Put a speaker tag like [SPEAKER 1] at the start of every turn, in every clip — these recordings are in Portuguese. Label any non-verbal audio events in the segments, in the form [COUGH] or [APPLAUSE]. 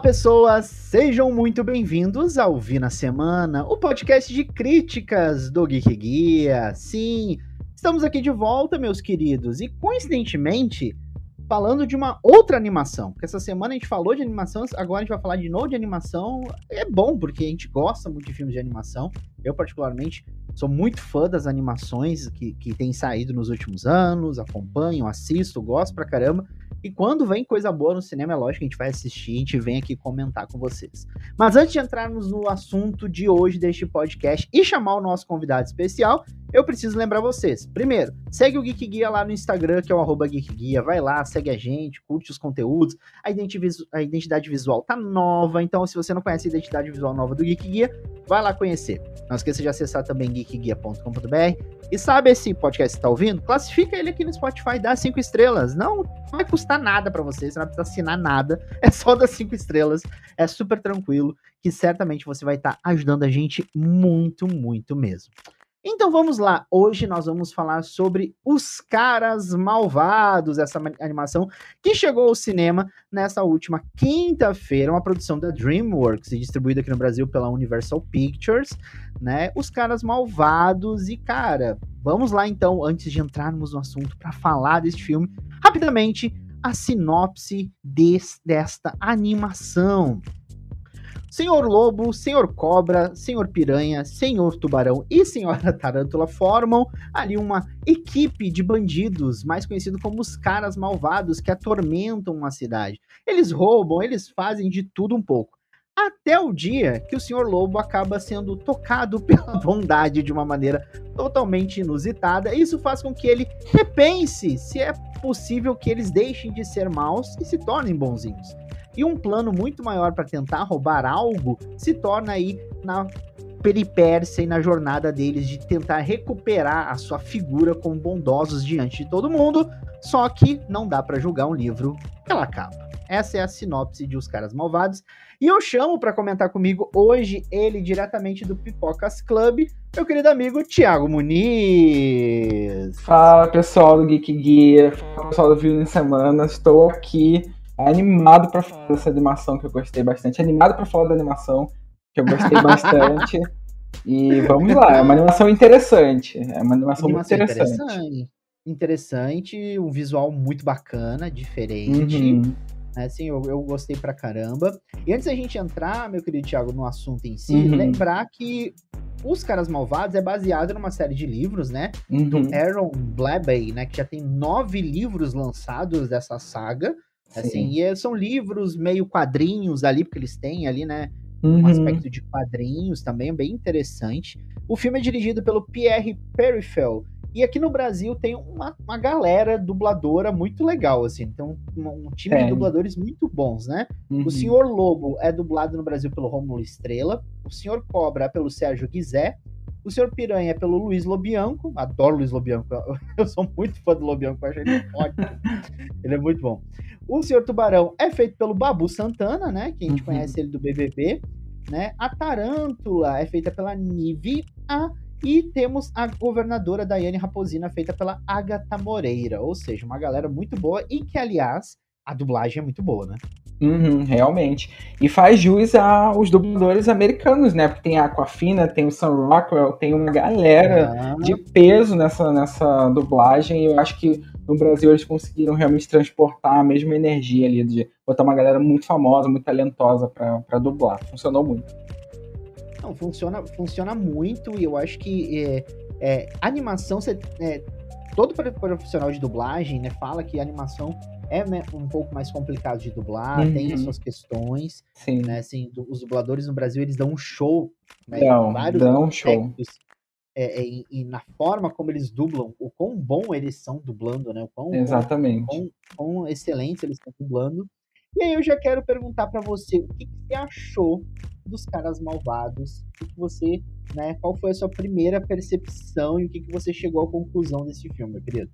[SPEAKER 1] pessoas! Sejam muito bem-vindos ao Vi na Semana, o podcast de críticas do Geek Guia. Sim, estamos aqui de volta, meus queridos, e coincidentemente, falando de uma outra animação. Porque essa semana a gente falou de animação, agora a gente vai falar de novo de animação. É bom, porque a gente gosta muito de filmes de animação. Eu, particularmente, sou muito fã das animações que, que têm saído nos últimos anos, acompanho, assisto, gosto pra caramba. E quando vem coisa boa no cinema, é lógico que a gente vai assistir, a gente vem aqui comentar com vocês. Mas antes de entrarmos no assunto de hoje deste podcast e chamar o nosso convidado especial, eu preciso lembrar vocês. Primeiro, segue o Geek Guia lá no Instagram, que é o arroba Geek Guia. Vai lá, segue a gente, curte os conteúdos. A, a identidade visual tá nova, então se você não conhece a identidade visual nova do Geek Guia, vai lá conhecer. Não esqueça de acessar também geekguia.com.br. E sabe esse podcast que está ouvindo? Classifica ele aqui no Spotify, dá cinco estrelas. Não vai custar nada para você, você não precisa assinar nada. [LAUGHS] É só dar cinco estrelas. É super tranquilo, que certamente você vai estar tá ajudando a gente muito, muito mesmo. Então vamos lá, hoje nós vamos falar sobre Os Caras Malvados, essa animação que chegou ao cinema nessa última quinta-feira, uma produção da DreamWorks e distribuída aqui no Brasil pela Universal Pictures, né? Os Caras Malvados e cara, vamos lá então, antes de entrarmos no assunto para falar deste filme, rapidamente a sinopse desta animação. Senhor Lobo, Senhor Cobra, Senhor Piranha, Senhor Tubarão e Senhora [LAUGHS] Tarântula formam ali uma equipe de bandidos, mais conhecido como os caras malvados que atormentam uma cidade. Eles roubam, eles fazem de tudo um pouco. Até o dia que o Senhor Lobo acaba sendo tocado [LAUGHS] pela bondade de uma maneira totalmente inusitada. Isso faz com que ele repense se é possível que eles deixem de ser maus e se tornem bonzinhos. E um plano muito maior para tentar roubar algo se torna aí na peripécia e na jornada deles de tentar recuperar a sua figura como bondosos diante de todo mundo, só que não dá para julgar um livro pela capa. Essa é a sinopse de Os Caras Malvados. E eu chamo para comentar comigo hoje ele diretamente do Pipocas Club, meu querido amigo Tiago Muniz.
[SPEAKER 2] Fala pessoal do Geek Gear, fala pessoal do Viu em Semana, estou aqui animado para falar dessa animação que eu gostei bastante. Animado para falar da animação que eu gostei [LAUGHS] bastante. e vamos lá, é uma animação interessante. É uma animação, muito interessante.
[SPEAKER 1] interessante. Interessante, um visual muito bacana, diferente. Uhum. Assim, eu, eu gostei pra caramba. E antes da gente entrar, meu querido Thiago, no assunto em si, uhum. lembrar que Os Caras Malvados é baseado numa série de livros, né? Uhum. Do Aaron Blabey, né? Que já tem nove livros lançados dessa saga. Assim, e é, são livros meio quadrinhos ali, porque eles têm ali, né? Um uhum. aspecto de quadrinhos também, bem interessante. O filme é dirigido pelo Pierre Perifel. E aqui no Brasil tem uma, uma galera dubladora muito legal, assim. Então, um, um time é. de dubladores muito bons, né? Uhum. O Senhor Lobo é dublado no Brasil pelo Romulo Estrela. O Senhor Cobra é pelo Sérgio Guizé. O Senhor Piranha é pelo Luiz Lobianco. Adoro Luiz Lobianco. [LAUGHS] Eu sou muito fã do Lobianco, eu acho ele ótimo. ele é muito bom. O Senhor Tubarão é feito pelo Babu Santana, né? Que a gente uhum. conhece ele do BBB. Né? A Tarântula é feita pela Nive A. E temos a governadora Daiane Raposina, feita pela Agatha Moreira. Ou seja, uma galera muito boa e que, aliás, a dublagem é muito boa, né?
[SPEAKER 2] Uhum, realmente. E faz jus aos dubladores americanos, né? Porque tem a Aquafina, tem o Sam Rockwell, tem uma galera de peso nessa, nessa dublagem. E eu acho que no Brasil eles conseguiram realmente transportar a mesma energia ali, de botar uma galera muito famosa, muito talentosa para dublar. Funcionou muito.
[SPEAKER 1] Não, funciona, funciona muito e eu acho que é, é, animação, você, é, todo profissional de dublagem né, fala que animação é um pouco mais complicado de dublar, uhum. tem as suas questões. Sim. Né, assim, os dubladores no Brasil, eles dão um show.
[SPEAKER 2] Né, dão, vários dão um show.
[SPEAKER 1] É, é, e, na forma como eles dublam, o quão bom eles são dublando, né? O quão,
[SPEAKER 2] Exatamente.
[SPEAKER 1] Quão, quão excelentes eles estão dublando. E aí eu já quero perguntar para você, o que, que, você achou dos caras malvados? O que, que, você, né? Qual foi a sua primeira percepção e o que, que você chegou à conclusão desse filme, meu querido?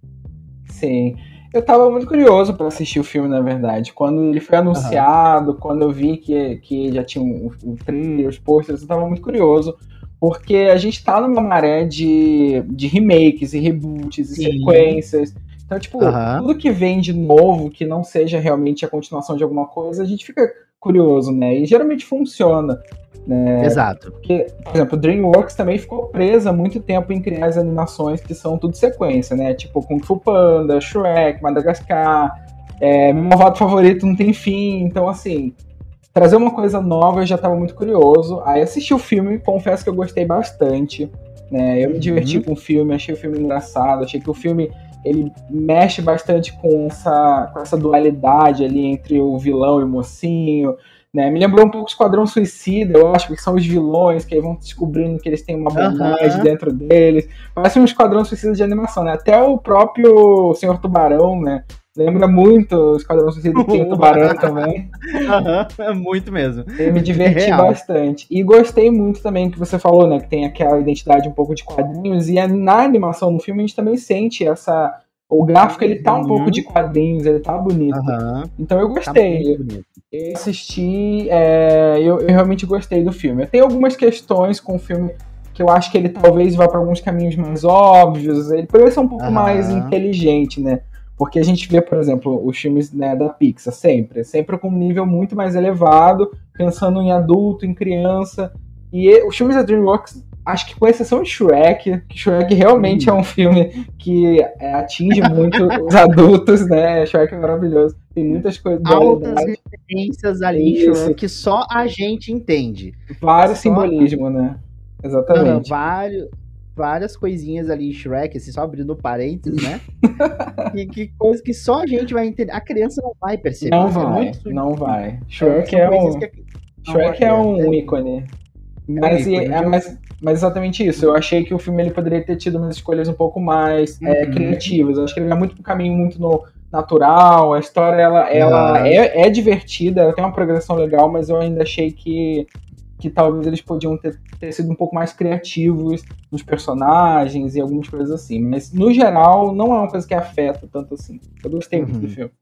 [SPEAKER 2] Sim. Eu tava muito curioso para assistir o filme, na verdade. Quando ele foi anunciado, uhum. quando eu vi que, que já tinha o, o trailer, os posters, eu tava muito curioso. Porque a gente tá numa maré de, de remakes e reboots Sim. e sequências. Então, tipo, uhum. tudo que vem de novo, que não seja realmente a continuação de alguma coisa, a gente fica curioso, né? E geralmente funciona. Né?
[SPEAKER 1] Exato.
[SPEAKER 2] Porque, por exemplo, DreamWorks também ficou presa há muito tempo em criar as animações que são tudo sequência, né? Tipo Kung Fu Panda, Shrek, Madagascar, é, meu malvado favorito não tem fim. Então, assim, trazer uma coisa nova eu já estava muito curioso. Aí assisti o filme, confesso que eu gostei bastante. Né? Eu me diverti uhum. com o filme, achei o filme engraçado, achei que o filme ele mexe bastante com essa, com essa dualidade ali entre o vilão e o mocinho. Né? Me lembrou um pouco Esquadrão Suicida, eu acho que são os vilões que aí vão descobrindo que eles têm uma bondade uhum. dentro deles. Parece um Esquadrão Suicida de animação, né? Até o próprio Senhor Tubarão, né? Lembra muito o Esquadrão Suicida que [LAUGHS] tem Tubarão também.
[SPEAKER 1] Uhum, é muito mesmo.
[SPEAKER 2] Eu me diverti Real. bastante. E gostei muito também que você falou, né? Que tem aquela identidade um pouco de quadrinhos. E é na animação no filme a gente também sente essa. O gráfico ele tá um uhum. pouco de quadrinhos, ele tá bonito. Uhum. Então eu tá gostei. Tá eu assisti, é, eu, eu realmente gostei do filme. Tem algumas questões com o filme que eu acho que ele talvez vá para alguns caminhos mais óbvios. Ele poderia ser um pouco mais inteligente, né? Porque a gente vê, por exemplo, os filmes né, da Pixar sempre, sempre com um nível muito mais elevado, pensando em adulto, em criança. E os filmes da DreamWorks, acho que com exceção de Shrek, que Shrek realmente é um filme que é, atinge muito os adultos, né? Shrek é maravilhoso. Tem muitas coisas.
[SPEAKER 1] Altas referências ali, Shrek, que só a gente entende.
[SPEAKER 2] Vários simbolismo, né? Exatamente.
[SPEAKER 1] vários várias coisinhas ali em Shrek, assim, só abrindo parênteses, né? [LAUGHS] e que coisa que só a gente vai entender. A criança não vai perceber.
[SPEAKER 2] Não é vai, é não vai. Shrek é, um, que... Shrek é um ícone. Mas, é, é, mas, mas, exatamente isso. Eu achei que o filme ele poderia ter tido umas escolhas um pouco mais é, uhum. é, criativas. Eu acho que ele vai muito pro caminho muito no natural. A história ela, ela uhum. é, é divertida, ela tem uma progressão legal, mas eu ainda achei que que talvez eles podiam ter, ter sido um pouco mais criativos nos personagens e algumas coisas assim. Mas, no geral, não é uma coisa que afeta tanto assim. Eu gostei muito do uhum. filme.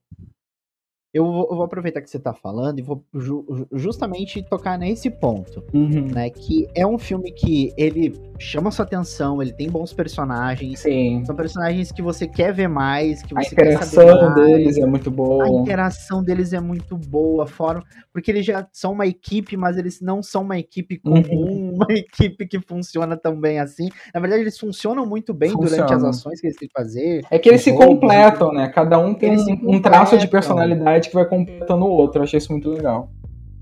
[SPEAKER 1] Eu vou, aproveitar que você tá falando e vou ju justamente tocar nesse ponto, uhum. né? Que é um filme que ele chama sua atenção, ele tem bons personagens.
[SPEAKER 2] Sim.
[SPEAKER 1] São personagens que você quer ver mais, que você
[SPEAKER 2] a interação deles é muito boa.
[SPEAKER 1] A interação deles é muito boa, a forma, porque eles já são uma equipe, mas eles não são uma equipe comum, uhum. [LAUGHS] uma equipe que funciona tão bem assim. Na verdade, eles funcionam muito bem Funciona. durante as ações que eles têm que fazer.
[SPEAKER 2] É que eles se completam, né? Cada um tem um, um traço de personalidade que vai completando o outro. Eu achei isso muito legal.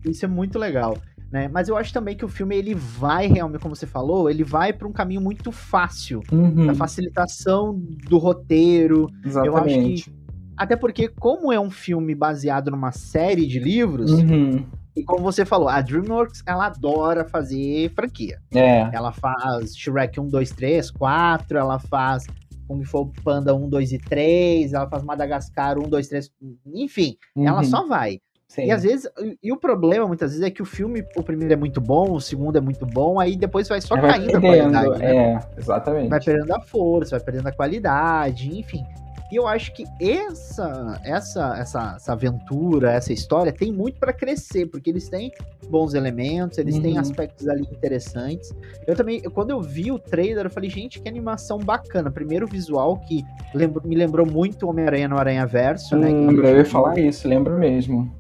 [SPEAKER 1] Isso é muito legal. Né? Mas eu acho também que o filme ele vai realmente, como você falou, ele vai para um caminho muito fácil, uhum. da facilitação do roteiro.
[SPEAKER 2] Exatamente.
[SPEAKER 1] Eu acho que até porque como é um filme baseado numa série de livros, uhum. e como você falou, a DreamWorks ela adora fazer franquia.
[SPEAKER 2] É.
[SPEAKER 1] Ela faz Shrek 1, 2, 3, 4, ela faz Kung Fu Panda 1, 2 e 3, ela faz Madagascar 1, 2, 3, enfim, uhum. ela só vai. Sim. E às vezes, e o problema muitas vezes é que o filme, o primeiro é muito bom, o segundo é muito bom, aí depois vai só vai caindo
[SPEAKER 2] perdendo, a qualidade. Né? É, exatamente.
[SPEAKER 1] Vai perdendo a força, vai perdendo a qualidade, enfim. E eu acho que essa, essa, essa, essa aventura, essa história tem muito para crescer, porque eles têm bons elementos, eles uhum. têm aspectos ali interessantes. Eu também, quando eu vi o trailer, eu falei, gente, que animação bacana. Primeiro visual que lembro, me lembrou muito Homem-Aranha no Aranha Verso, né?
[SPEAKER 2] Lembra, eu ia falar isso, lembra mesmo.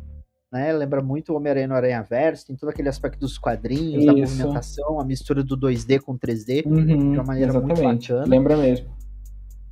[SPEAKER 1] Né, lembra muito o Homem-Aranha no Aranha Verso, tem todo aquele aspecto dos quadrinhos, Isso. da movimentação, a mistura do 2D com 3D, uhum, de uma maneira exatamente. muito bacana.
[SPEAKER 2] Lembra mesmo.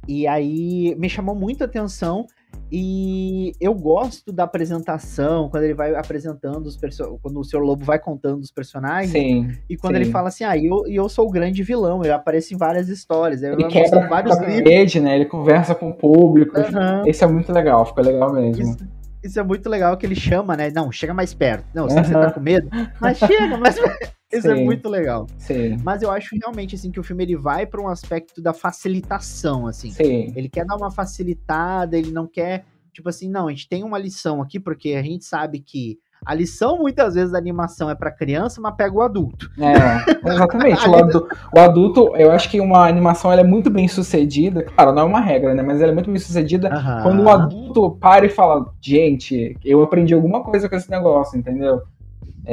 [SPEAKER 1] E aí me chamou muita atenção e eu gosto da apresentação, quando ele vai apresentando os personagens, quando o Sr. Lobo vai contando os personagens.
[SPEAKER 2] Sim,
[SPEAKER 1] e quando
[SPEAKER 2] sim.
[SPEAKER 1] ele fala assim, ah, eu, eu sou o grande vilão, ele aparece em várias histórias.
[SPEAKER 2] Ele quebra vários a parede, né? Ele conversa com o público. Uhum. Esse é muito legal, ficou legal mesmo.
[SPEAKER 1] Isso, isso, é muito legal que ele chama, né? Não, chega mais perto. Não, uhum. você tá com medo, mas chega mais [LAUGHS] perto. Isso é Sim. é muito legal.
[SPEAKER 2] Sim.
[SPEAKER 1] Mas eu acho realmente assim que o filme ele vai para um aspecto da facilitação, assim.
[SPEAKER 2] Sim.
[SPEAKER 1] Ele quer dar uma facilitada, ele não quer, tipo assim, não, a gente tem uma lição aqui porque a gente sabe que a lição muitas vezes da animação é para criança, mas pega o adulto.
[SPEAKER 2] É, exatamente. o, [LAUGHS] adulto, o, adulto, eu acho que uma animação ela é muito bem sucedida. Claro, não é uma regra, né? Mas ela é muito bem sucedida uhum. quando o adulto para e fala: gente, eu aprendi alguma coisa com esse negócio, entendeu?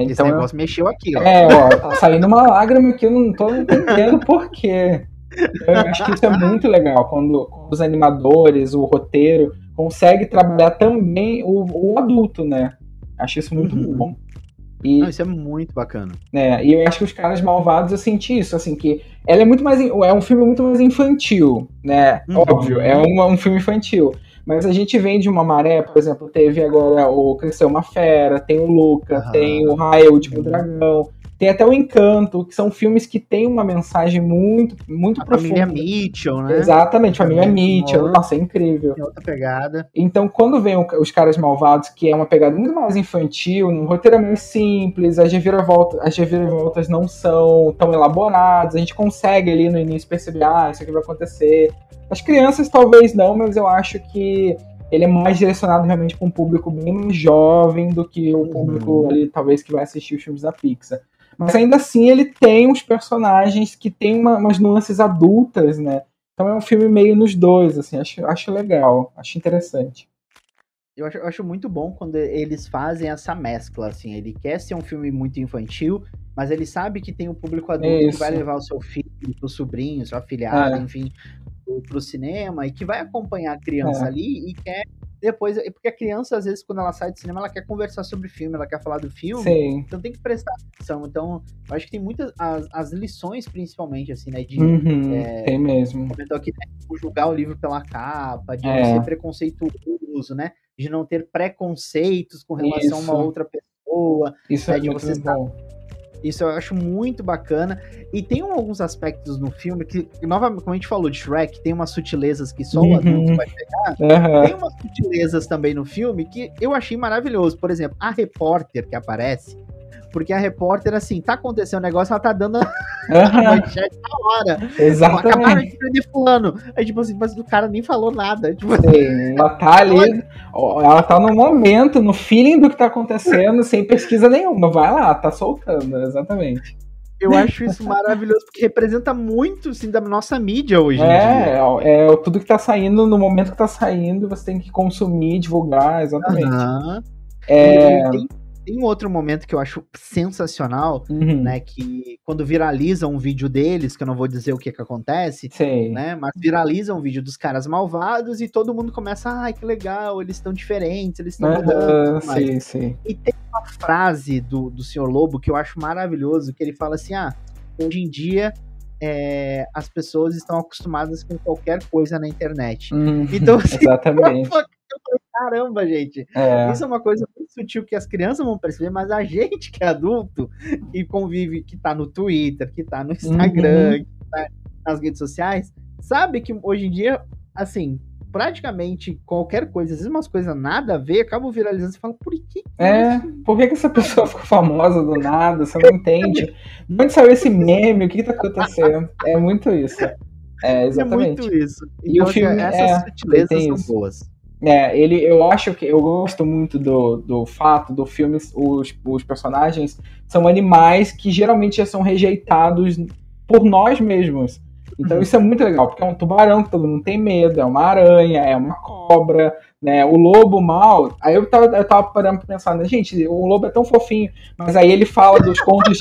[SPEAKER 1] Então, Esse negócio eu... mexeu aqui, ó.
[SPEAKER 2] É, ó, tá saindo uma lágrima que eu não tô entendendo por quê. Eu acho que isso é muito legal, quando, os animadores, o roteiro, consegue trabalhar também o, o adulto, né? Acho isso muito
[SPEAKER 1] Uhum.
[SPEAKER 2] bom. E,
[SPEAKER 1] Não, isso é muito bacana.
[SPEAKER 2] né, e eu acho que os caras malvados eu senti isso, assim, que ela é muito mais. É um filme muito mais infantil, né?
[SPEAKER 1] Uhum.
[SPEAKER 2] Óbvio, é um, um filme infantil. Mas a gente vem de uma maré, por exemplo, teve agora o Cresceu uma Fera, tem o Luca, tem o Raia, o Último
[SPEAKER 1] Uhum.
[SPEAKER 2] Dragão, tem até o Encanto, que são filmes que têm uma mensagem muito, muito
[SPEAKER 1] A família
[SPEAKER 2] profunda.
[SPEAKER 1] Mitchell, né?
[SPEAKER 2] Exatamente, Família
[SPEAKER 1] Família
[SPEAKER 2] Mitchell,
[SPEAKER 1] Moore.
[SPEAKER 2] nossa, é incrível.
[SPEAKER 1] Tem outra pegada.
[SPEAKER 2] Então, quando vem o- os caras malvados, que é uma pegada muito mais infantil, um roteiro é mais simples, as reviravoltas, as reviravoltas não são tão elaboradas, a gente consegue ali no início perceber, ah, isso aqui vai acontecer. As crianças talvez não, mas eu acho que ele é mais direcionado realmente para um público bem mais jovem do que o público
[SPEAKER 1] Uhum.
[SPEAKER 2] ali, talvez, que vai assistir os filmes da Pixar. Mas ainda assim ele tem uns personagens que tem uma- umas nuances adultas, né? Então é um filme meio nos dois, assim, acho, acho legal, acho interessante.
[SPEAKER 1] Eu acho, eu acho muito bom quando eles fazem essa mescla, assim. Ele quer ser um filme muito infantil, mas ele sabe que tem um público adulto que
[SPEAKER 2] Isso.
[SPEAKER 1] vai levar o seu filho, o sobrinho, sua afilhada,
[SPEAKER 2] É.
[SPEAKER 1] enfim, pro, pro cinema e que vai acompanhar a criança
[SPEAKER 2] É.
[SPEAKER 1] ali e quer depois. Porque a criança, às vezes, quando ela sai do cinema, ela quer conversar sobre o filme, ela quer falar do filme.
[SPEAKER 2] Sim.
[SPEAKER 1] Então tem que prestar atenção. Então, eu acho que tem muitas. As, as lições, principalmente, assim, né? De.
[SPEAKER 2] Uhum,
[SPEAKER 1] é,
[SPEAKER 2] Tem mesmo.
[SPEAKER 1] comentou aqui, né, julgar o livro pela capa, de
[SPEAKER 2] É.
[SPEAKER 1] não ser preconceituoso, né? De não ter preconceitos com relação a
[SPEAKER 2] Isso.
[SPEAKER 1] uma outra pessoa.
[SPEAKER 2] Isso
[SPEAKER 1] É,
[SPEAKER 2] é
[SPEAKER 1] de
[SPEAKER 2] muito
[SPEAKER 1] você estar-
[SPEAKER 2] bom.
[SPEAKER 1] Isso eu acho muito bacana. E tem alguns aspectos no filme que, novamente, como a gente falou de Shrek, tem umas sutilezas que só o
[SPEAKER 2] Uhum.
[SPEAKER 1] adulto vai pegar.
[SPEAKER 2] Aham.
[SPEAKER 1] Tem umas sutilezas também no filme que eu achei maravilhoso. Por exemplo, a repórter que aparece. Porque a repórter, assim, tá acontecendo um negócio, ela tá dando a [LAUGHS] manchete na hora. Acabaram
[SPEAKER 2] Exatamente.
[SPEAKER 1] de prender fulano. Aí, tipo assim, mas o cara nem falou nada. Tipo,
[SPEAKER 2] Sim, ela tá ali, ela tá no momento, no feeling do que tá acontecendo, sem pesquisa nenhuma. Vai lá, tá soltando, exatamente.
[SPEAKER 1] eu acho isso maravilhoso, porque representa muito, assim, da nossa mídia hoje.
[SPEAKER 2] É, é tudo que tá saindo, no momento que tá saindo, você tem que consumir, divulgar, exatamente.
[SPEAKER 1] Aham.
[SPEAKER 2] É,
[SPEAKER 1] E tem, tem um outro momento que eu acho sensacional,
[SPEAKER 2] uhum,
[SPEAKER 1] né? Que quando viraliza um vídeo deles, que eu não vou dizer o que que acontece,
[SPEAKER 2] sei.
[SPEAKER 1] né? Mas viraliza um vídeo dos caras malvados e todo mundo começa, ai, que legal, eles estão diferentes, eles estão mudando. Tudo mais."
[SPEAKER 2] sim, sim.
[SPEAKER 1] E tem uma frase do, do Sr. Lobo que eu acho maravilhoso, que ele fala assim, ah, hoje em dia é, as pessoas estão acostumadas com qualquer coisa na internet.
[SPEAKER 2] Uhum,
[SPEAKER 1] Então, assim, [LAUGHS]
[SPEAKER 2] exatamente. [LAUGHS]
[SPEAKER 1] caramba, gente,
[SPEAKER 2] É,
[SPEAKER 1] isso é uma coisa muito sutil que as crianças vão perceber, mas a gente que é adulto e convive, que tá no Twitter, que tá no Instagram,
[SPEAKER 2] Uhum.
[SPEAKER 1] que tá nas redes sociais, sabe que hoje em dia, assim, praticamente qualquer coisa, às vezes umas coisas nada a ver, acabam viralizando e fala, por que? que
[SPEAKER 2] É,
[SPEAKER 1] isso?
[SPEAKER 2] por que, que essa pessoa ficou famosa do nada? Você não entende. De onde saiu esse meme? O que, que tá acontecendo? É muito isso. É,
[SPEAKER 1] É
[SPEAKER 2] exatamente.
[SPEAKER 1] muito isso.
[SPEAKER 2] E
[SPEAKER 1] Então,
[SPEAKER 2] o filme,
[SPEAKER 1] essas
[SPEAKER 2] é,
[SPEAKER 1] sutilezas são boas.
[SPEAKER 2] É, ele, eu acho que eu gosto muito do, do fato do filme, os, os personagens são animais que geralmente já são rejeitados por nós mesmos. Então
[SPEAKER 1] Uhum.
[SPEAKER 2] isso é muito legal, porque é um tubarão que todo mundo tem medo, é uma aranha, é uma cobra, né? O lobo mal. Aí eu tava, eu tava parando pra pensar, né? Gente, o lobo é tão fofinho, mas aí ele fala dos contos.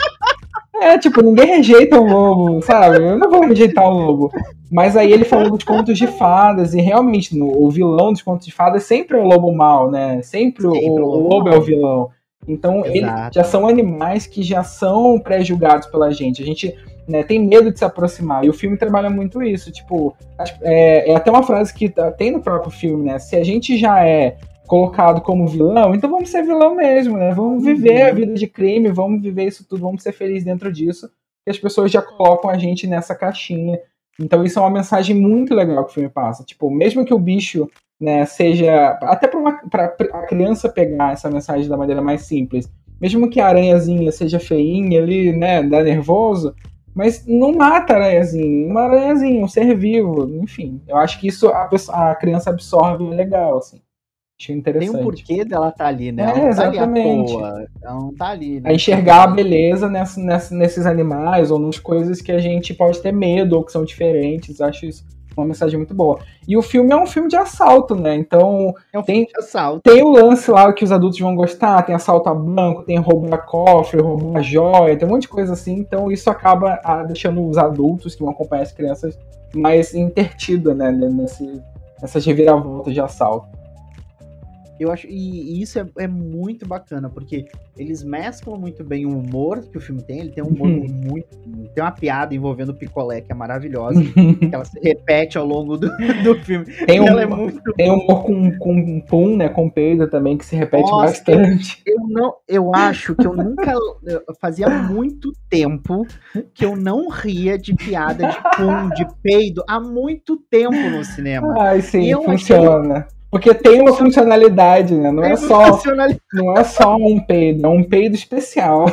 [SPEAKER 2] É, tipo, ninguém rejeita o lobo, sabe? Eu não vou rejeitar o lobo. Mas aí ele falou dos contos de fadas, e realmente, no, o vilão dos contos de fadas sempre é o lobo mal, né? Sempre, o-
[SPEAKER 1] Sempre
[SPEAKER 2] o,
[SPEAKER 1] o lobo
[SPEAKER 2] é o vilão. Então, eles
[SPEAKER 1] Exato.
[SPEAKER 2] já são animais que já são pré-julgados pela gente. A gente né, tem medo de se aproximar. E o filme trabalha muito isso. Tipo, é, é até uma frase que tá- tem no próprio filme, né? Se a gente já é colocado como vilão, então vamos ser vilão mesmo, né? Vamos viver
[SPEAKER 1] Uhum.
[SPEAKER 2] a vida de crime, vamos viver isso tudo, vamos ser felizes dentro disso. E as pessoas já colocam a gente nessa caixinha. Então isso é uma mensagem muito legal que o filme passa. Tipo, mesmo que o bicho né, seja. Até para a criança pegar essa mensagem da maneira mais simples. Mesmo que a aranhazinha seja feinha ali, né, dá nervoso, mas não mata a aranhazinha. Uma aranhazinha, um ser vivo, enfim. Eu acho que isso a, pessoa- a criança absorve legal, assim. Achei
[SPEAKER 1] Tem
[SPEAKER 2] interessante.
[SPEAKER 1] um porquê dela tá ali, né?
[SPEAKER 2] É,
[SPEAKER 1] ela não tá ali
[SPEAKER 2] exatamente.
[SPEAKER 1] Ela não tá ali. né?
[SPEAKER 2] a enxergar a beleza nessa, nessa- nesses animais ou nas coisas que a gente pode ter medo ou que são diferentes. Acho isso uma mensagem muito boa. E o filme é um filme de assalto, né? Então
[SPEAKER 1] É um
[SPEAKER 2] tem- tem o lance lá que os adultos vão gostar, tem assalto a banco, tem roubar cofre, roubar joia, tem um monte de coisa assim. Então isso acaba ah, deixando os adultos que vão acompanhar as crianças mais intertidos, né? Nesse, nessas reviravoltas de assalto.
[SPEAKER 1] Eu acho, e, e isso é, é, muito bacana, porque eles mesclam muito bem o humor que o filme tem. Ele tem um humor uhum. [LAUGHS] muito. Tem uma piada envolvendo o picolé que é maravilhosa, [LAUGHS] que ela se repete ao longo do, do filme.
[SPEAKER 2] Tem um, é muito... tem humor com, com pum, né? Com peido também, que se repete Nossa, bastante.
[SPEAKER 1] Eu, eu, não, eu acho que eu nunca. Eu fazia muito tempo que eu não ria de piada de pum, de peido, há muito tempo no cinema.
[SPEAKER 2] Ai, sim, funciona. Achei... Porque tem uma funcionalidade, né? Não é só não é só um peido, é um peido especial.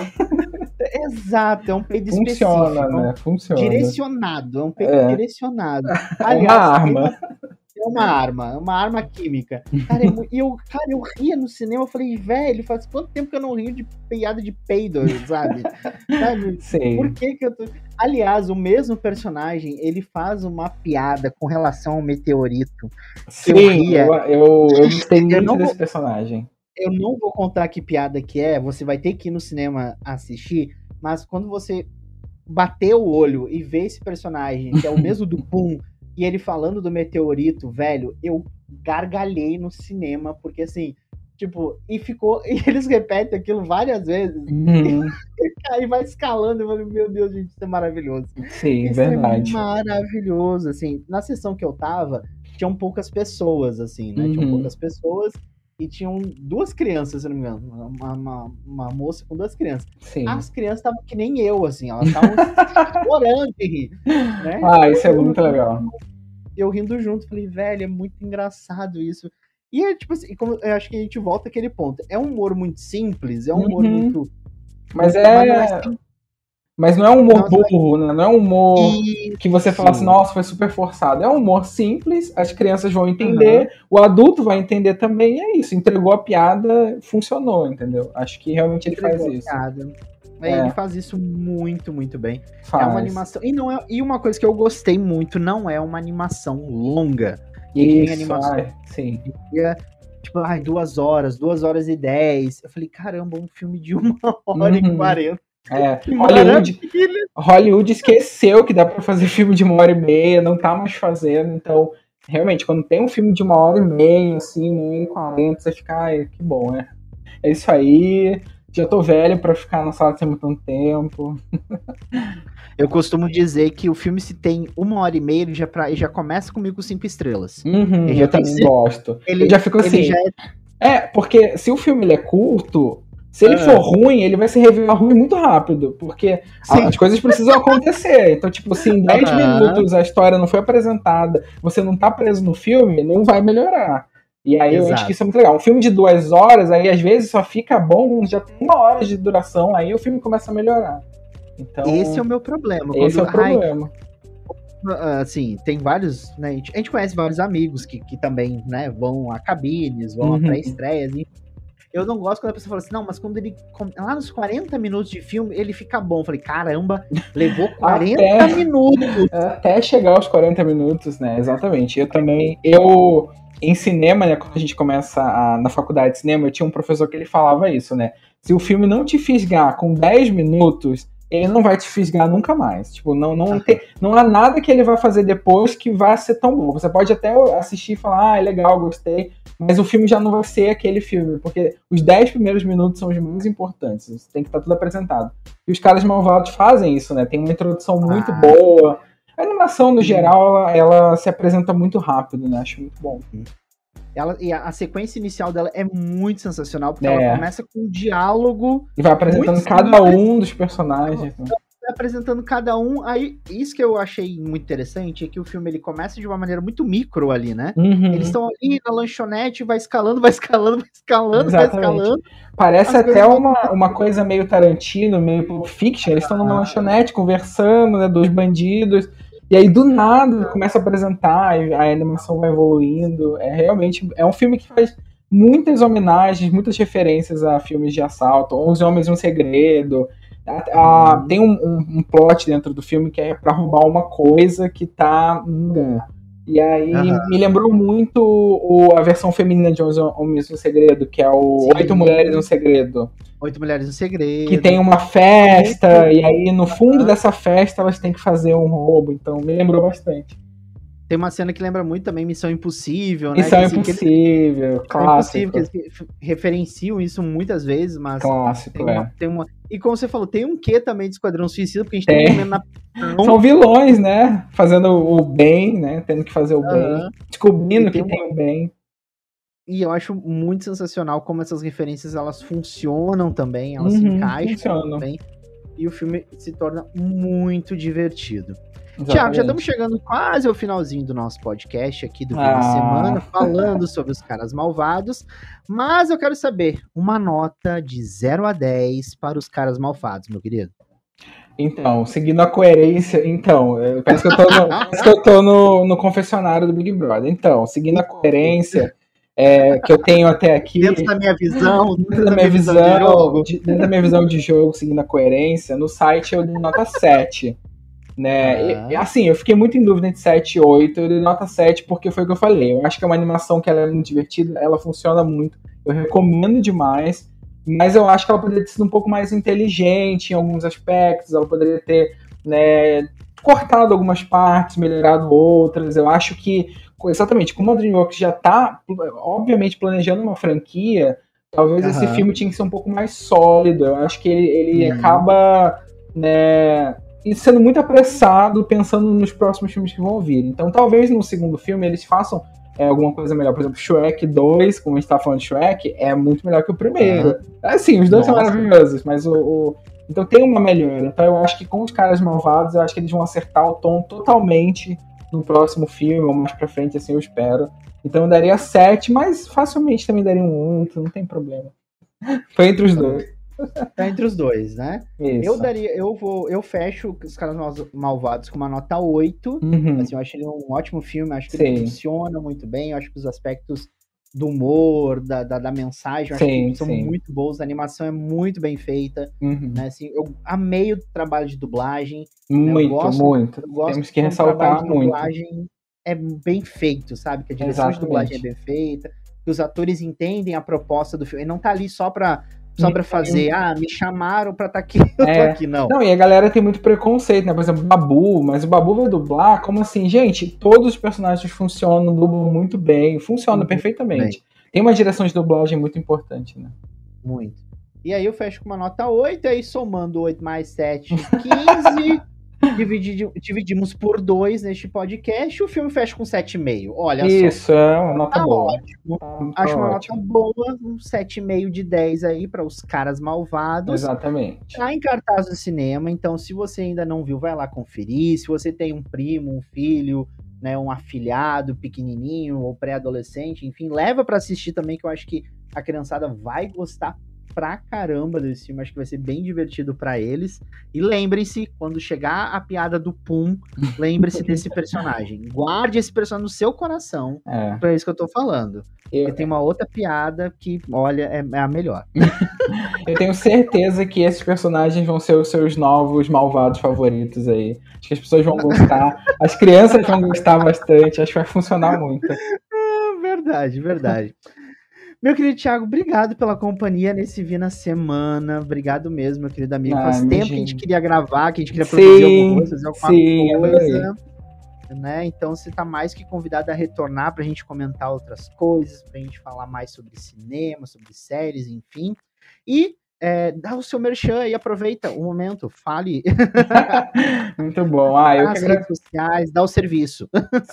[SPEAKER 1] Exato, é um peido
[SPEAKER 2] Funciona,
[SPEAKER 1] específico.
[SPEAKER 2] né? Funciona.
[SPEAKER 1] Direcionado, é um peido é. direcionado.
[SPEAKER 2] Aliás, [LAUGHS] é uma arma.
[SPEAKER 1] É uma arma, é uma arma química. Cara, eu, eu, cara, eu ria no cinema, eu falei, velho, faz quanto tempo que eu não rio de piada de peido, sabe? [LAUGHS] sabe?
[SPEAKER 2] Sim.
[SPEAKER 1] Por que que eu tô... Aliás, o mesmo personagem, ele faz uma piada com relação ao meteorito.
[SPEAKER 2] Sim, eu, ria. eu, eu, [LAUGHS] eu gostei muito desse vou, personagem.
[SPEAKER 1] Eu não vou contar que piada que é, você vai ter que ir no cinema assistir, mas quando você bater o olho e ver esse personagem, que é o mesmo do Pum, e ele falando do meteorito, velho, eu gargalhei no cinema, porque assim, tipo, e ficou. [LAUGHS] E eles repetem aquilo várias vezes. Uhum. [LAUGHS] E, vai escalando. Eu falei, meu Deus, gente, isso é maravilhoso.
[SPEAKER 2] Sim, isso é verdade.
[SPEAKER 1] É maravilhoso. Assim, na sessão que eu tava, tinham poucas pessoas, assim, né? Uhum. Tinham poucas pessoas. E tinham duas crianças, se não me engano. Uma, uma, uma moça com duas crianças.
[SPEAKER 2] Sim.
[SPEAKER 1] As crianças estavam que nem eu, assim, elas estavam [LAUGHS] orando de rir. Né?
[SPEAKER 2] Ah, isso é muito legal.
[SPEAKER 1] Eu rindo junto, falei, velho, é muito engraçado isso. E é tipo assim, como, eu acho que a gente volta àquele ponto. É um humor muito simples, é um humor uhum. muito.
[SPEAKER 2] Mas é. Mas não é um humor não, burro, né? Não é um humor e... que você fala assim, nossa, foi super forçado. É um humor simples, as crianças vão entender, uhum. o adulto vai entender também, e é isso. Entregou a piada, funcionou, entendeu? Acho que realmente ele Entregou faz isso.
[SPEAKER 1] É. Ele faz isso muito, muito bem. Faz. É uma animação. E, não é, e uma coisa que eu gostei muito, não é uma animação longa.
[SPEAKER 2] E isso, animação. Ai, sim.
[SPEAKER 1] É, tipo, ai, duas horas, duas horas e dez. Eu falei, caramba, um filme de uma [LAUGHS] hora uhum. e quarenta.
[SPEAKER 2] É, Hollywood, Hollywood esqueceu que dá para fazer [LAUGHS] filme de uma hora e meia, não tá mais fazendo, então realmente, quando tem um filme de uma hora e meia, assim, uma hora e quarenta, você fica, ai, que bom, né? É isso aí, já tô velho para ficar na sala de cinema tanto tempo. [LAUGHS]
[SPEAKER 1] Eu costumo dizer que o filme, se tem uma hora e meia, ele já, pra, ele já começa comigo com cinco estrelas.
[SPEAKER 2] Uhum, eu também gosto. Ele, eu já fico assim. Já é... é... porque se o filme ele é curto, se ele é. for ruim, ele vai se revelar ruim muito rápido, porque Sim. as coisas precisam acontecer. Então, tipo, se em 10 minutos a história não foi apresentada, você não tá preso no filme, não vai melhorar. E aí Exato. eu acho que isso é muito legal. Um filme de duas horas, aí às vezes só fica bom, já tem uma hora de duração, aí o filme começa a melhorar.
[SPEAKER 1] Então, esse é o meu problema.
[SPEAKER 2] Esse é o problema.
[SPEAKER 1] assim, tem vários, né, a gente, conhece vários amigos que, que também, né, vão a cabines, vão uhum. a pré-estreias, eu não gosto quando a pessoa fala assim, não, mas quando ele. Lá nos 40 minutos de filme, ele fica bom. Eu falei, caramba, levou [LAUGHS] 40 até, minutos.
[SPEAKER 2] Até chegar aos 40 minutos, né? Exatamente. Eu também. Eu. Em cinema, né? Quando a gente começa a, na faculdade de cinema, eu tinha um professor que ele falava isso, né? Se o filme não te fisgar com 10 minutos, ele não vai te fisgar nunca mais. Tipo, não, não, tem, não há nada que ele vai fazer depois que vá ser tão bom. Você pode até assistir e falar, ah, é legal, gostei, mas o filme já não vai ser aquele filme, porque os 10 primeiros minutos são os mais importantes. Tem que estar tudo apresentado. E os caras malvados fazem isso, né? Tem uma introdução muito ah. boa. A animação, no geral, ela, ela, se apresenta muito rápido, né? Acho muito bom.
[SPEAKER 1] Ela, e a, a, sequência inicial dela é muito sensacional, porque é. ela começa com um diálogo.
[SPEAKER 2] E vai apresentando cada um dos personagens. Né?
[SPEAKER 1] apresentando cada um. Aí, isso que eu achei muito interessante é que o filme ele começa de uma maneira muito micro ali, né?
[SPEAKER 2] Uhum.
[SPEAKER 1] Eles estão ali na lanchonete, vai escalando, vai escalando, vai escalando, Exatamente. vai escalando.
[SPEAKER 2] Parece até uma, uma coisa meio Tarantino, meio Pulp Fiction. Eles estão numa ah. lanchonete conversando, né? Dois bandidos. E aí, do nada, começa a apresentar, a animação vai evoluindo. É realmente. É um filme que faz muitas homenagens, muitas referências a filmes de assalto. Onze Homens e um Segredo. A, a, tem um, um, um, plot dentro do filme que é para roubar uma coisa que tá em lugar. E aí uhum. me lembrou muito o, a versão feminina de Homens no Segredo, que é o Sim. Oito Mulheres no Segredo.
[SPEAKER 1] Oito Mulheres no Segredo.
[SPEAKER 2] Que tem uma festa, e aí no fundo dessa festa elas têm que fazer um roubo, então me lembrou bastante.
[SPEAKER 1] Tem uma cena que lembra muito também Missão Impossível,
[SPEAKER 2] né? Missão assim, Impossível, que, clássico.
[SPEAKER 1] Impossível, que eles referenciam isso muitas vezes, mas.
[SPEAKER 2] Clássico,
[SPEAKER 1] tem uma,
[SPEAKER 2] é.
[SPEAKER 1] Tem uma, e como você falou, tem um quê também de Esquadrão Suicida, porque a gente tem, tem um
[SPEAKER 2] na. São vilões, né? Fazendo o bem, né? Tendo que fazer o uhum. bem. Descobrindo tem que tem o bem.
[SPEAKER 1] E eu acho muito sensacional como essas referências elas funcionam também, elas uhum, se encaixam funcionam. bem. E o filme se torna muito divertido. Tiago, já estamos chegando quase ao finalzinho do nosso podcast aqui do fim ah. semana, falando sobre os caras malvados. Mas eu quero saber uma nota de 0 a 10 para os caras malvados, meu querido.
[SPEAKER 2] Então, seguindo a coerência, então, parece que eu tô no, parece que eu tô no, no confessionário do Big Brother. Então, seguindo a coerência é, que eu tenho até aqui.
[SPEAKER 1] Dentro da minha visão,
[SPEAKER 2] dentro da minha visão, visão de, dentro da minha visão de jogo, seguindo a coerência, no site eu dei nota 7 né? Ah. E, assim, eu fiquei muito em dúvida entre 7 e 8, eu dei nota 7 porque foi o que eu falei. Eu acho que é uma animação que ela é muito divertida, ela funciona muito, eu recomendo demais, mas eu acho que ela poderia ter sido um pouco mais inteligente em alguns aspectos, ela poderia ter né, cortado algumas partes, melhorado outras. Eu acho que, exatamente, como a DreamWorks já está, obviamente, planejando uma franquia, talvez uhum. esse filme tinha que ser um pouco mais sólido. Eu acho que ele, ele uhum. acaba né, e sendo muito apressado pensando nos próximos filmes que vão vir. Então, talvez no segundo filme eles façam é, alguma coisa melhor. Por exemplo, Shrek 2, como a gente tá falando de Shrek, é muito melhor que o primeiro. Uhum. É sim, os dois Nossa. são maravilhosos, mas o, o, Então tem uma melhora. Então eu acho que com os caras malvados, eu acho que eles vão acertar o tom totalmente no próximo filme, ou mais pra frente, assim eu espero. Então eu daria 7, mas facilmente também daria um 8, não tem problema. [LAUGHS] Foi entre os dois. [LAUGHS]
[SPEAKER 1] Tá entre os dois, né? Isso. Eu daria, eu vou, eu fecho os caras malvados com uma nota 8. Uhum. Assim, eu acho ele um ótimo filme, acho que Sim. ele funciona muito bem, eu acho que os aspectos do humor, da, da, da mensagem, eu acho sim, que são sim. muito bons, a animação é muito bem feita, uhum. né? Assim, eu amei o trabalho de dublagem.
[SPEAKER 2] Muito, né? gosto, muito. Temos que ressaltar muito. dublagem
[SPEAKER 1] é bem feito, sabe? Que a direção Exatamente. de dublagem é bem feita, que os atores entendem a proposta do filme, e não tá ali só pra só pra fazer, ah, me chamaram pra estar tá aqui, [LAUGHS] eu é. tô aqui, não.
[SPEAKER 2] Não, e a galera tem muito preconceito, né? Por exemplo, Babu, mas o Babu vai dublar, como assim? Gente, todos os personagens funcionam, dublam muito bem, funcionam muito perfeitamente. Bem. Tem uma direção de dublagem muito importante, né?
[SPEAKER 1] Muito. E aí eu fecho com uma nota 8, aí somando 8 mais 7, 15. [LAUGHS] Dividi, dividimos por dois neste podcast. O filme fecha com 7,5. Olha
[SPEAKER 2] Isso, só. é uma nota tá boa.
[SPEAKER 1] Ótimo. Tá, Acho uma ótimo. nota boa, um 7,5 de 10 aí para os caras malvados.
[SPEAKER 2] Exatamente.
[SPEAKER 1] Tá em cartaz do cinema, então se você ainda não viu, vai lá conferir. Se você tem um primo, um filho, né, um afilhado pequenininho ou pré-adolescente, enfim, leva para assistir também que eu acho que a criançada vai gostar pra caramba desse filme, acho que vai ser bem divertido para eles. E lembrem-se, quando chegar a piada do Pum, [LAUGHS] lembre-se desse personagem. Guarde esse personagem no seu coração. É. Pra isso que eu tô falando. Eu... Porque tem uma outra piada que, olha, é, é a melhor. [LAUGHS]
[SPEAKER 2] eu tenho certeza que esses personagens vão ser os seus novos malvados favoritos aí. Acho que as pessoas vão gostar, as crianças vão gostar bastante, acho que vai funcionar muito.
[SPEAKER 1] Ah, verdade, verdade. Meu querido Thiago, obrigado pela companhia nesse Vina Semana. Obrigado mesmo, meu querido amigo. Ah, Faz imagina. tempo que a gente queria gravar, que a gente queria produzir sim, alguma coisa, fazer alguma sim, coisa. Né? Então você está mais que convidado a retornar para a gente comentar outras coisas, para a gente falar mais sobre cinema, sobre séries, enfim. E é, dá o seu merchan e aproveita o momento, fale. [LAUGHS]
[SPEAKER 2] muito bom. Ah, eu
[SPEAKER 1] Nas que redes sociais, dá o serviço.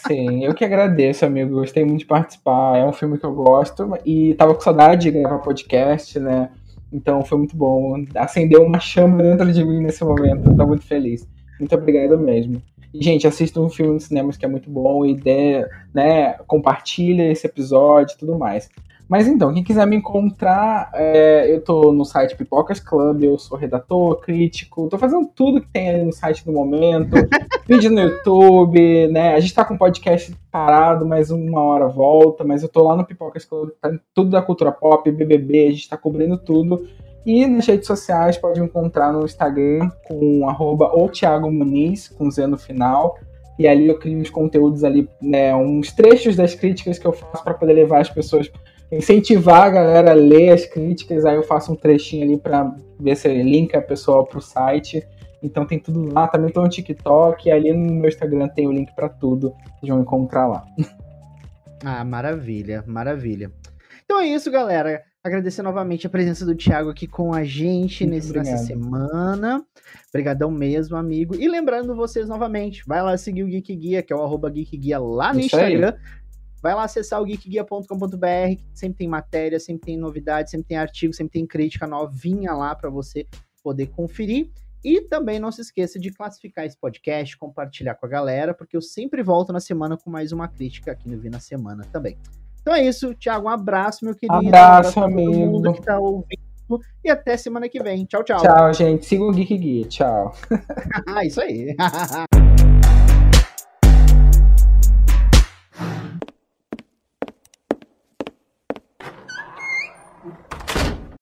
[SPEAKER 2] Sim, eu que agradeço, amigo. Gostei muito de participar. É um filme que eu gosto e tava com saudade de gravar podcast, né? Então foi muito bom. Acendeu uma chama dentro de mim nesse momento. Estou muito feliz. Muito obrigado mesmo. E, gente, assista um filme nos cinemas que é muito bom e dê, né, compartilha esse episódio e tudo mais. Mas então, quem quiser me encontrar, é, eu tô no site Pipocas Club, eu sou redator, crítico, tô fazendo tudo que tem ali no site no momento, [LAUGHS] vídeo no YouTube, né? A gente tá com o podcast parado, mas uma hora volta, mas eu tô lá no Pipocas Club, tá tudo da cultura pop, BBB, a gente tá cobrindo tudo. E nas redes sociais pode me encontrar no Instagram com arroba o Thiago Muniz, com Z no final. E ali eu crio uns conteúdos ali, né, uns trechos das críticas que eu faço para poder levar as pessoas incentivar a galera a ler as críticas, aí eu faço um trechinho ali para ver se linka a pessoa para o site. Então tem tudo lá. Também tô no TikTok. E ali no meu Instagram tem o link para tudo. Vocês vão encontrar lá.
[SPEAKER 1] Ah, maravilha, maravilha. Então é isso, galera. Agradecer novamente a presença do Thiago aqui com a gente nesse, nessa semana. Obrigadão mesmo, amigo. E lembrando vocês novamente, vai lá seguir o Geek Guia, que é o arroba Geek Guia lá no isso Instagram. Aí. Vai lá acessar o geekguia.com.br, sempre tem matéria, sempre tem novidade, sempre tem artigo, sempre tem crítica novinha lá para você poder conferir. E também não se esqueça de classificar esse podcast, compartilhar com a galera, porque eu sempre volto na semana com mais uma crítica aqui no Vi na Semana também. Então é isso, Thiago, um abraço, meu querido.
[SPEAKER 2] Abraço, um abraço amigo. todo mundo
[SPEAKER 1] que tá ouvindo. E até semana que vem. Tchau, tchau.
[SPEAKER 2] Tchau, gente. Siga o Geek Guia. Tchau. [LAUGHS]
[SPEAKER 1] ah, isso aí. [LAUGHS]